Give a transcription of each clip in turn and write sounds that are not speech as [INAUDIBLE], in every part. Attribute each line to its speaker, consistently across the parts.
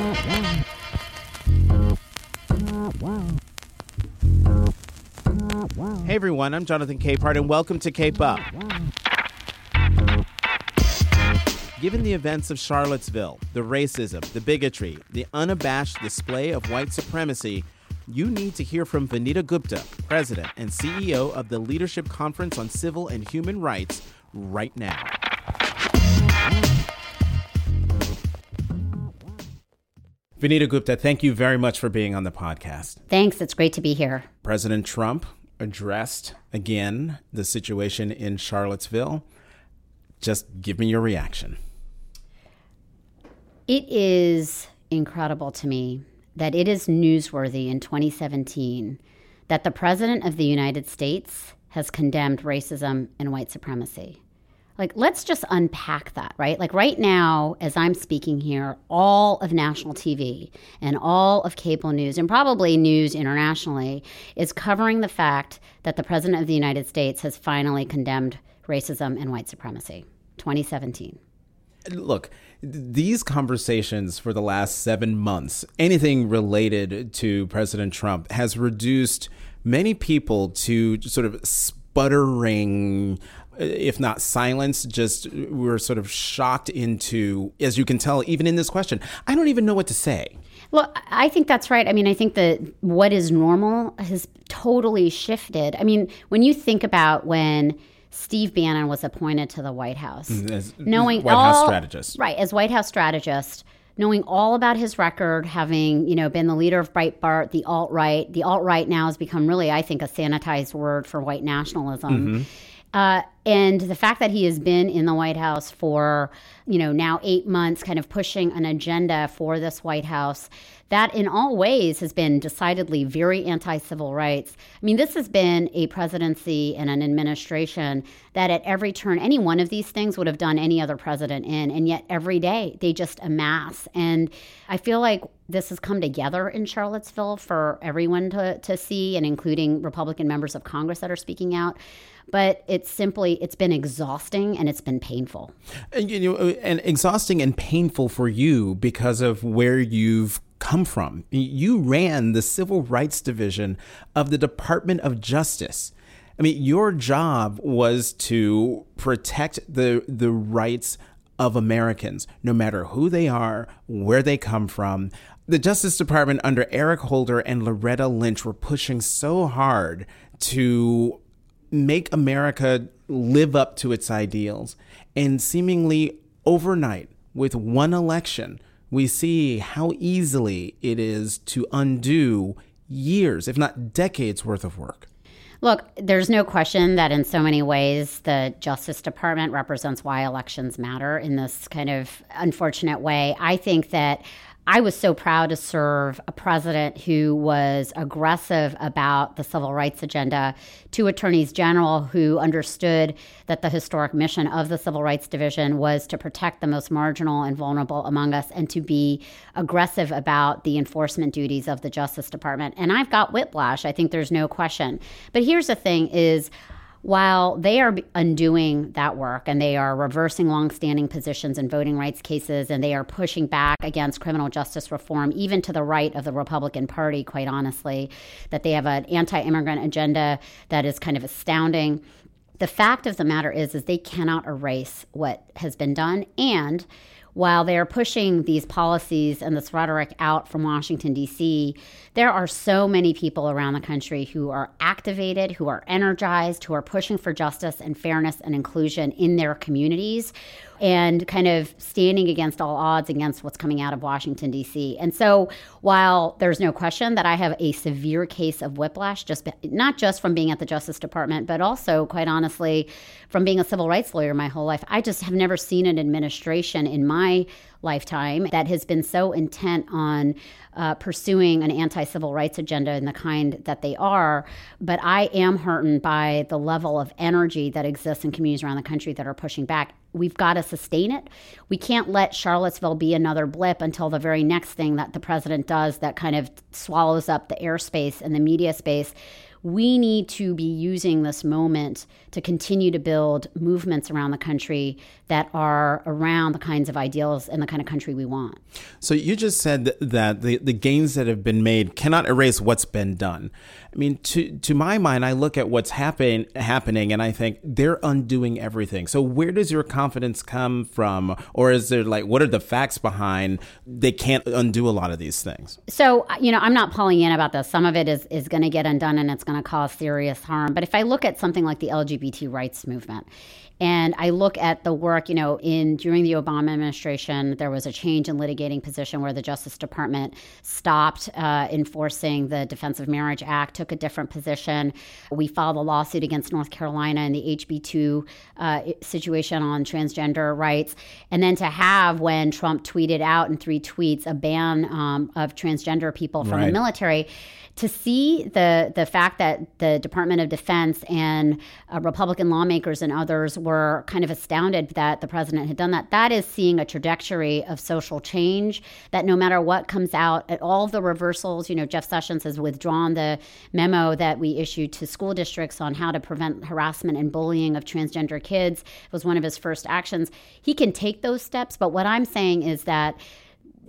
Speaker 1: Hey everyone, I'm Jonathan Capehart, and welcome to Cape Up. Given the events of Charlottesville, the racism, the bigotry, the unabashed display of white supremacy, you need to hear from Vanita Gupta, President and CEO of the Leadership Conference on Civil and Human Rights, right now. Vanita Gupta, thank you very much for being on the podcast.
Speaker 2: Thanks. It's great to be here.
Speaker 1: President Trump addressed again the situation in Charlottesville. Just give me your reaction.
Speaker 2: It is incredible to me that it is newsworthy in 2017 that the President of the United States has condemned racism and white supremacy. Like, let's just unpack that, right? Like, right now, as I'm speaking here, all of national TV and all of cable news, and probably news internationally, is covering the fact that the President of the United States has finally condemned racism and white supremacy. 2017.
Speaker 1: Look, these conversations for the last seven months, anything related to President Trump, has reduced many people to sort of sputtering if not silence, just we're sort of shocked into, as you can tell, even in this question, I don't even know what to say.
Speaker 2: Well, I think that's right. I mean, I think that what is normal has totally shifted. I mean, when you think about when Steve Bannon was appointed to the White House,
Speaker 1: mm, as knowing White all, House strategist,
Speaker 2: right, as White House strategist, knowing all about his record, having you know been the leader of Breitbart, the alt right. The alt right now has become really, I think, a sanitized word for white nationalism. Mm-hmm. Uh, and the fact that he has been in the White House for, you know, now eight months, kind of pushing an agenda for this White House that in all ways has been decidedly very anti civil rights. I mean, this has been a presidency and an administration that at every turn, any one of these things would have done any other president in. And yet every day they just amass. And I feel like this has come together in Charlottesville for everyone to, to see, and including Republican members of Congress that are speaking out but it's simply it's been exhausting and it's been painful
Speaker 1: and, you know, and exhausting and painful for you because of where you've come from. You ran the Civil Rights Division of the Department of Justice. I mean, your job was to protect the the rights of Americans, no matter who they are, where they come from. The Justice Department under Eric Holder and Loretta Lynch were pushing so hard to make America live up to its ideals. And seemingly overnight, with one election, we see how easily it is to undo years, if not decades worth of work.
Speaker 2: Look, there's no question that in so many ways the Justice Department represents why elections matter in this kind of unfortunate way. I think that I was so proud to serve a president who was aggressive about the civil rights agenda, two attorneys general who understood that the historic mission of the Civil Rights Division was to protect the most marginal and vulnerable among us and to be aggressive about the enforcement duties of the Justice Department. And I've got whiplash, I think there's no question. But here's the thing is while they are undoing that work and they are reversing longstanding positions in voting rights cases and they are pushing back against criminal justice reform, even to the right of the Republican Party, quite honestly, that they have an anti immigrant agenda that is kind of astounding. The fact of the matter is, is they cannot erase what has been done and while they're pushing these policies and this rhetoric out from Washington, D.C., there are so many people around the country who are activated, who are energized, who are pushing for justice and fairness and inclusion in their communities and kind of standing against all odds against what's coming out of Washington, D.C. And so while there's no question that I have a severe case of whiplash, just not just from being at the Justice Department, but also, quite honestly, from being a civil rights lawyer my whole life, I just have never seen an administration in my lifetime that has been so intent on uh, pursuing an anti civil rights agenda in the kind that they are. But I am heartened by the level of energy that exists in communities around the country that are pushing back. We've got to sustain it. We can't let Charlottesville be another blip until the very next thing that the president does that kind of swallows up the airspace and the media space we need to be using this moment to continue to build movements around the country that are around the kinds of ideals and the kind of country we want.
Speaker 1: So you just said that the, the gains that have been made cannot erase what's been done. I mean, to to my mind, I look at what's happen, happening and I think they're undoing everything. So where does your confidence come from? Or is there like, what are the facts behind they can't undo a lot of these things?
Speaker 2: So, you know, I'm not pulling in about this. Some of it is, is going to get undone and it's going to cause serious harm. But if I look at something like the LGBT rights movement, and I look at the work, you know, in during the Obama administration, there was a change in litigating position where the Justice Department stopped uh, enforcing the Defense of Marriage Act, took a different position. We filed a lawsuit against North Carolina in the HB2 uh, situation on transgender rights. And then to have, when Trump tweeted out in three tweets, a ban um, of transgender people from right. the military to see the the fact that the Department of Defense and uh, Republican lawmakers and others were kind of astounded that the president had done that. That is seeing a trajectory of social change. That no matter what comes out, at all the reversals, you know, Jeff Sessions has withdrawn the memo that we issued to school districts on how to prevent harassment and bullying of transgender kids. It was one of his first actions. He can take those steps, but what I'm saying is that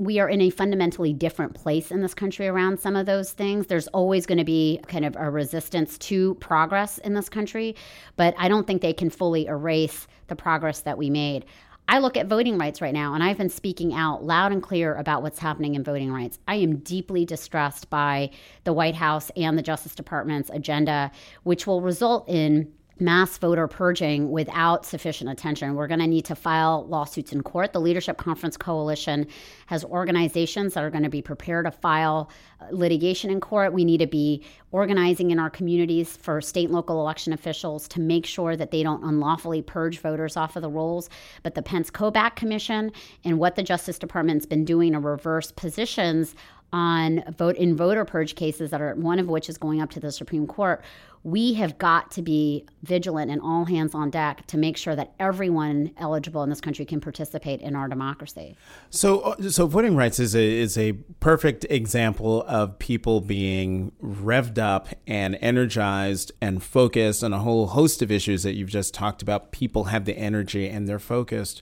Speaker 2: we are in a fundamentally different place in this country around some of those things. There's always going to be kind of a resistance to progress in this country, but I don't think they can fully erase the progress that we made. I look at voting rights right now, and I've been speaking out loud and clear about what's happening in voting rights. I am deeply distressed by the White House and the Justice Department's agenda, which will result in mass voter purging without sufficient attention. We're going to need to file lawsuits in court. The Leadership Conference Coalition has organizations that are going to be prepared to file uh, litigation in court. We need to be organizing in our communities for state and local election officials to make sure that they don't unlawfully purge voters off of the rolls. But the Pence Kobach Commission and what the Justice Department's been doing to reverse positions on vote in voter purge cases that are one of which is going up to the Supreme Court we have got to be vigilant and all hands on deck to make sure that everyone eligible in this country can participate in our democracy.
Speaker 1: So, uh, so voting rights is a is a perfect example of people being revved up and energized and focused on a whole host of issues that you've just talked about. People have the energy and they're focused.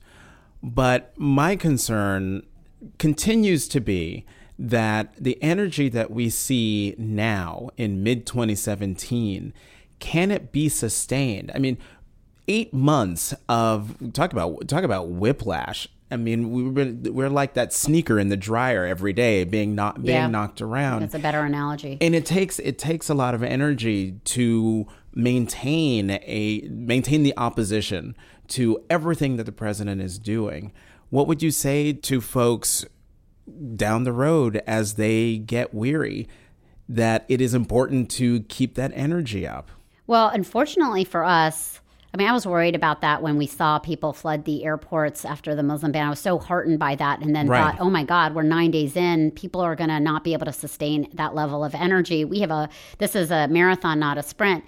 Speaker 1: But my concern continues to be that the energy that we see now in mid 2017 can it be sustained? I mean, eight months of talk about talk about whiplash. I mean, we we're, we're like that sneaker in the dryer every day, being not being yeah, knocked around.
Speaker 2: That's a better analogy.
Speaker 1: And it takes it takes a lot of energy to maintain a maintain the opposition to everything that the president is doing. What would you say to folks down the road as they get weary that it is important to keep that energy up.
Speaker 2: Well, unfortunately for us, I mean, I was worried about that when we saw people flood the airports after the Muslim ban. I was so heartened by that and then right. thought, oh my God, we're nine days in. People are going to not be able to sustain that level of energy. We have a, this is a marathon, not a sprint.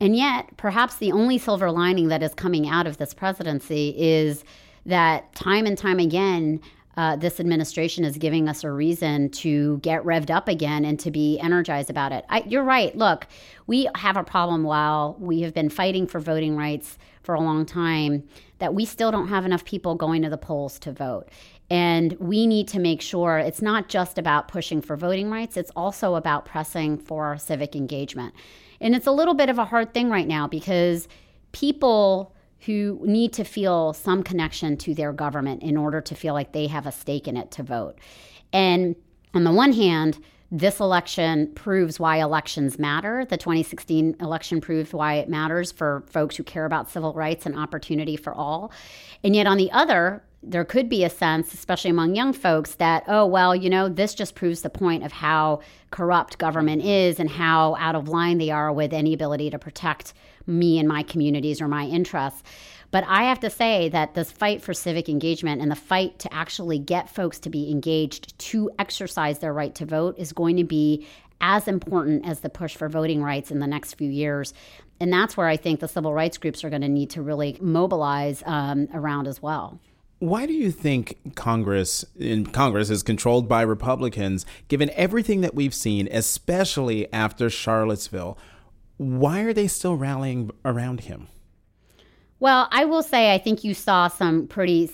Speaker 2: And yet, perhaps the only silver lining that is coming out of this presidency is that time and time again, uh, this administration is giving us a reason to get revved up again and to be energized about it. I, you're right. Look, we have a problem while we have been fighting for voting rights for a long time that we still don't have enough people going to the polls to vote. And we need to make sure it's not just about pushing for voting rights, it's also about pressing for civic engagement. And it's a little bit of a hard thing right now because people who need to feel some connection to their government in order to feel like they have a stake in it to vote. And on the one hand, this election proves why elections matter. The 2016 election proved why it matters for folks who care about civil rights and opportunity for all. And yet, on the other, there could be a sense, especially among young folks, that, oh, well, you know, this just proves the point of how corrupt government is and how out of line they are with any ability to protect me and my communities or my interests. But I have to say that this fight for civic engagement and the fight to actually get folks to be engaged to exercise their right to vote is going to be as important as the push for voting rights in the next few years. And that's where I think the civil rights groups are going to need to really mobilize um, around as well.
Speaker 1: Why do you think Congress in Congress is controlled by Republicans given everything that we've seen especially after Charlottesville? Why are they still rallying around him?
Speaker 2: Well, I will say I think you saw some pretty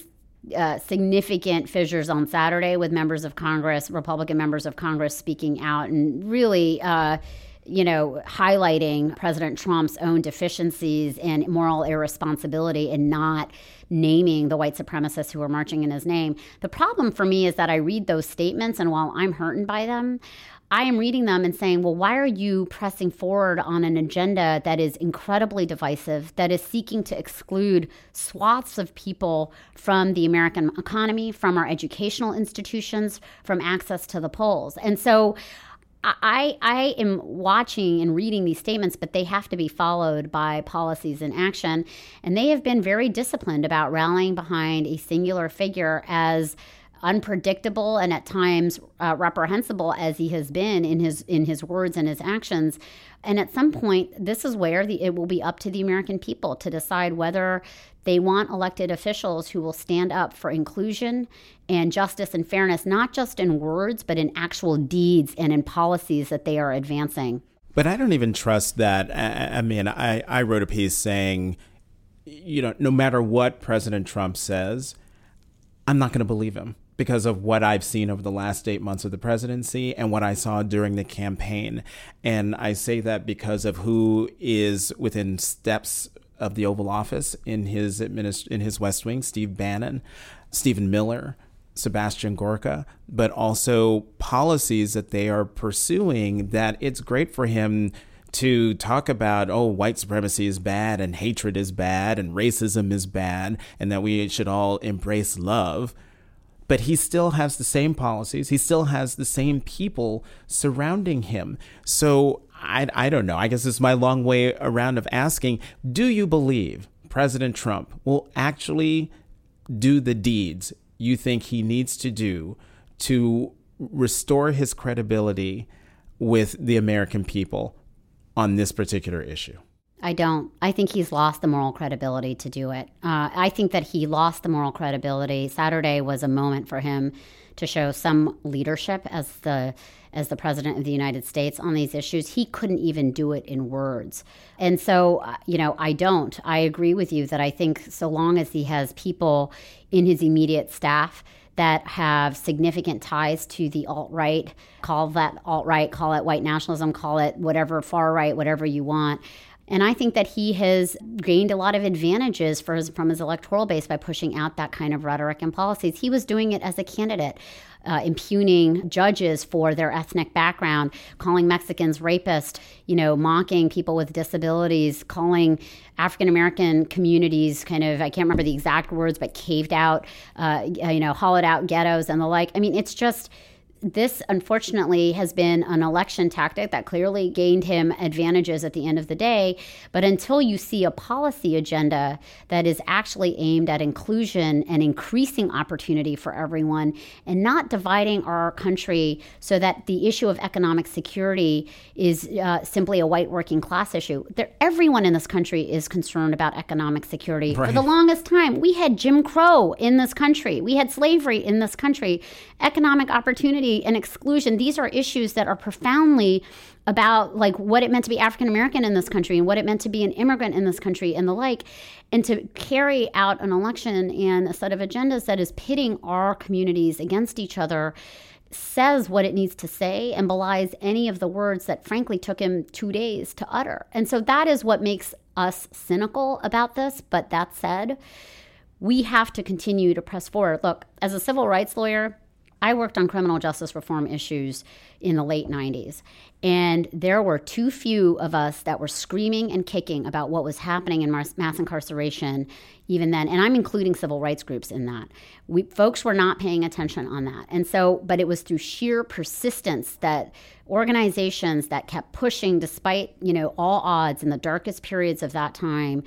Speaker 2: uh, significant fissures on Saturday with members of Congress, Republican members of Congress speaking out and really. Uh, you know, highlighting President Trump's own deficiencies and moral irresponsibility in not naming the white supremacists who were marching in his name. The problem for me is that I read those statements, and while I'm hurting by them, I am reading them and saying, well, why are you pressing forward on an agenda that is incredibly divisive, that is seeking to exclude swaths of people from the American economy, from our educational institutions, from access to the polls? And so I, I am watching and reading these statements, but they have to be followed by policies in action. And they have been very disciplined about rallying behind a singular figure as unpredictable and at times uh, reprehensible as he has been in his in his words and his actions. And at some point, this is where the, it will be up to the American people to decide whether they want elected officials who will stand up for inclusion and justice and fairness, not just in words, but in actual deeds and in policies that they are advancing.
Speaker 1: But I don't even trust that. I, I mean, I, I wrote a piece saying, you know, no matter what President Trump says, I'm not going to believe him because of what I've seen over the last eight months of the presidency and what I saw during the campaign. And I say that because of who is within steps of the Oval Office in his administ- in his West Wing, Steve Bannon, Stephen Miller, Sebastian Gorka, but also policies that they are pursuing that it's great for him to talk about, oh, white supremacy is bad and hatred is bad and racism is bad and that we should all embrace love but he still has the same policies. He still has the same people surrounding him. So I, I don't know. I guess it's my long way around of asking do you believe President Trump will actually do the deeds you think he needs to do to restore his credibility with the American people on this particular issue?
Speaker 2: I don't. I think he's lost the moral credibility to do it. Uh, I think that he lost the moral credibility. Saturday was a moment for him to show some leadership as the as the president of the United States on these issues. He couldn't even do it in words. And so, uh, you know, I don't. I agree with you that I think so long as he has people in his immediate staff that have significant ties to the alt right, call that alt right, call it white nationalism, call it whatever, far right, whatever you want. And I think that he has gained a lot of advantages his, from his electoral base by pushing out that kind of rhetoric and policies. He was doing it as a candidate. Uh, impugning judges for their ethnic background, calling Mexicans rapists, you know, mocking people with disabilities, calling African American communities kind of, I can't remember the exact words, but caved out, uh, you know, hollowed out ghettos and the like. I mean, it's just this unfortunately has been an election tactic that clearly gained him advantages at the end of the day. But until you see a policy agenda that is actually aimed at inclusion and increasing opportunity for everyone and not dividing our country so that the issue of economic security is uh, simply a white working class issue, there, everyone in this country is concerned about economic security. Right. For the longest time, we had Jim Crow in this country, we had slavery in this country, economic opportunity and exclusion, these are issues that are profoundly about like what it meant to be African American in this country and what it meant to be an immigrant in this country and the like. And to carry out an election and a set of agendas that is pitting our communities against each other says what it needs to say and belies any of the words that frankly took him two days to utter. And so that is what makes us cynical about this. But that said, we have to continue to press forward. Look, as a civil rights lawyer, I worked on criminal justice reform issues in the late 90s, and there were too few of us that were screaming and kicking about what was happening in mass, incarceration even then. And I'm including civil rights groups in that. We, folks were not paying attention on that. And so, but it was through sheer persistence that organizations that kept pushing despite, you know, all odds in the darkest periods of that time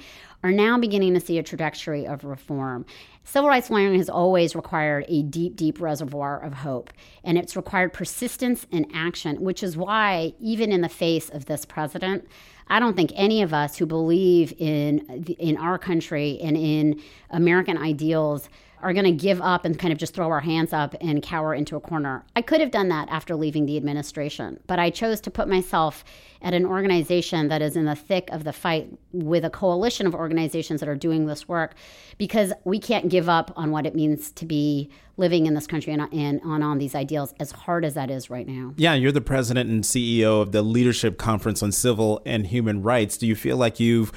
Speaker 2: are now beginning to see a trajectory of reform. Civil rights lawyering has always required a deep, deep reservoir of hope, and it's required persistence and action, which is why, even in the face of this president, I don't think any of us who believe in in our country and in American ideals are going to give up and kind of just throw our hands up and cower into a corner. I could have done that after leaving the administration, but I chose to put myself at an organization that is in the thick of the fight with a coalition of organizations that are doing this work because we can't give up on what it means to be living in this country and, on, on these ideals as hard as that is right now.
Speaker 1: Yeah, you're the president and CEO of the Leadership Conference on Civil and Human Rights. Do you feel like you've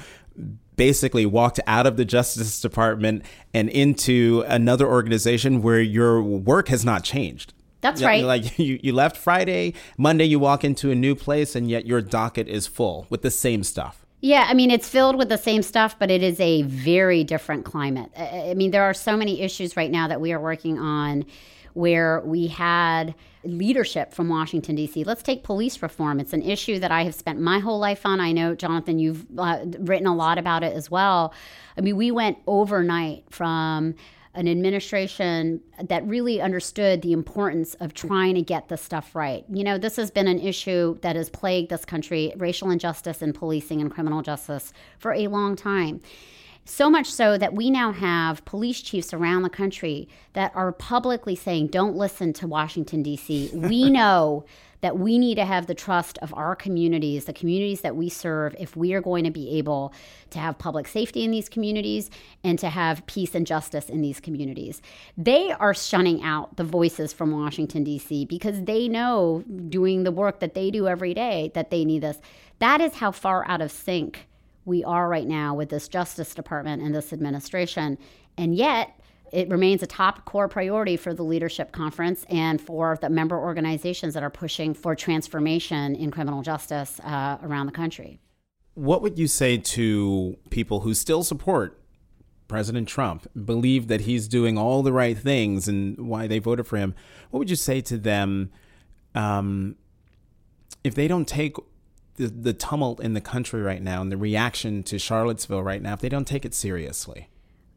Speaker 1: basically walked out of the Justice Department and into another organization where your work has not changed.
Speaker 2: That's right.
Speaker 1: Like [LAUGHS] you, you left Friday, Monday you walk into a new place, and yet your docket is full with the same stuff.
Speaker 2: Yeah, I mean, it's filled with the same stuff, but it is a very different climate. I mean, there are so many issues right now that we are working on where we had leadership from Washington, D.C. Let's take police reform. It's an issue that I have spent my whole life on. I know, Jonathan, you've uh, written a lot about it as well. I mean, we went overnight from an administration that really understood the importance of trying to get this stuff right. You know, this has been an issue that has plagued this country, racial injustice in policing and criminal justice, for a long time. So much so that we now have police chiefs around the country that are publicly saying, don't listen to Washington, D.C. We [LAUGHS] know that we need to have the trust of our communities, the communities that we serve, if we are going to be able to have public safety in these communities and to have peace and justice in these communities. They are shunning out the voices from Washington, D.C., because they know, doing the work that they do every day, that they need this. That is how far out of sync we are right now with this Justice Department and this administration. And yet, it remains a top core priority for the leadership conference and for the member organizations that are pushing for transformation in criminal justice uh, around the country.
Speaker 1: What would you say to people who still support President Trump, believe that he's doing all the right things and why they voted for him? What would you say to them um, if they don't take the, the tumult in the country right now and the reaction to Charlottesville right now, if they don't take it seriously?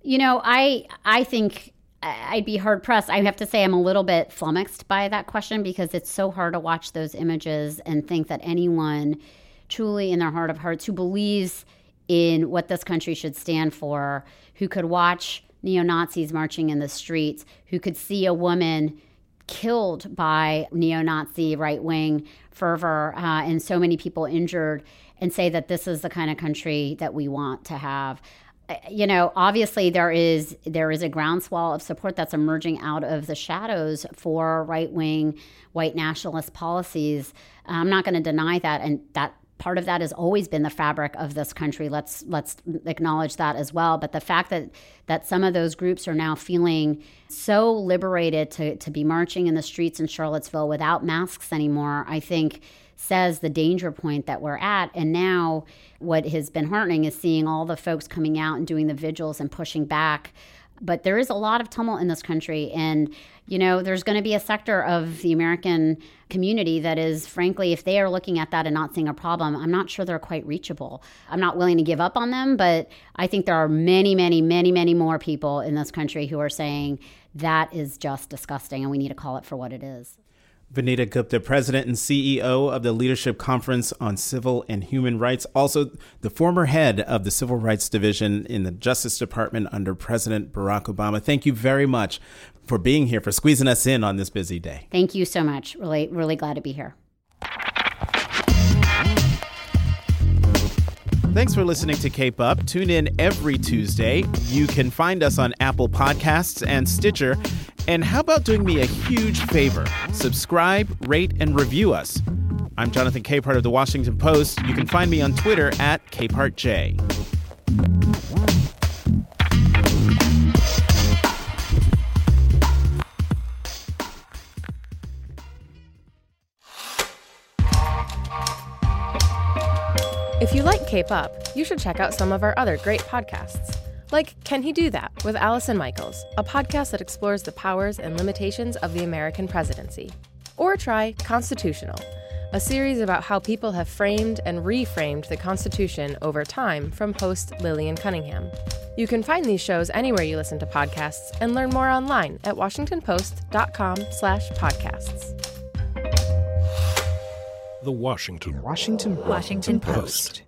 Speaker 2: You know, I I think I'd be hard pressed. I have to say I'm a little bit flummoxed by that question because it's so hard to watch those images and think that anyone truly in their heart of hearts who believes in what this country should stand for, who could watch neo Nazis marching in the streets, who could see a woman killed by neo Nazi right wing fervor uh, and so many people injured, and say that this is the kind of country that we want to have. You know obviously there is there is a groundswell of support that's emerging out of the shadows for right-wing white nationalist policies. I'm not going to deny that and that part of that has always been the fabric of this country let's let's acknowledge that as well but the fact that that some of those groups are now feeling so liberated to to be marching in the streets in Charlottesville without masks anymore i think says the danger point that we're at. And now, what has been heartening is seeing all the folks coming out and doing the vigils and pushing back. But there is a lot of tumult in this country. And, you know, there's going to be a sector of the American community that is, frankly, if they are looking at that and not seeing a problem, I'm not sure they're quite reachable. I'm not willing to give up on them, but I think there are many, many, many, many more people in this country who are saying that is just disgusting and we need to call it for what it is.
Speaker 1: Vanita Gupta, President and CEO of the Leadership Conference on Civil and Human Rights, also the former head of the Civil Rights Division in the Justice Department under President Barack Obama. Thank you very much for being here, for squeezing us in on this busy day.
Speaker 2: Thank you so much. Really, really glad to be here.
Speaker 1: Thanks for listening to Cape Up. Tune in every Tuesday. You can find us on Apple Podcasts and Stitcher. And how about doing me a huge favor? Subscribe, rate, and review us. I'm Jonathan Capehart of the Washington Post. You can find me on Twitter at CapehartJ.
Speaker 3: If you like Up, you should check out some of our other great podcasts. Like Can He Do That with Allison Michaels, a podcast that explores the powers and limitations of the American presidency. Or try Constitutional, a series about how people have framed and reframed the Constitution over time from host Lillian Cunningham. You can find these shows anywhere you listen to podcasts and learn more online at washingtonpost.com slash podcasts.
Speaker 4: The Washington
Speaker 5: Washington
Speaker 6: Washington Post.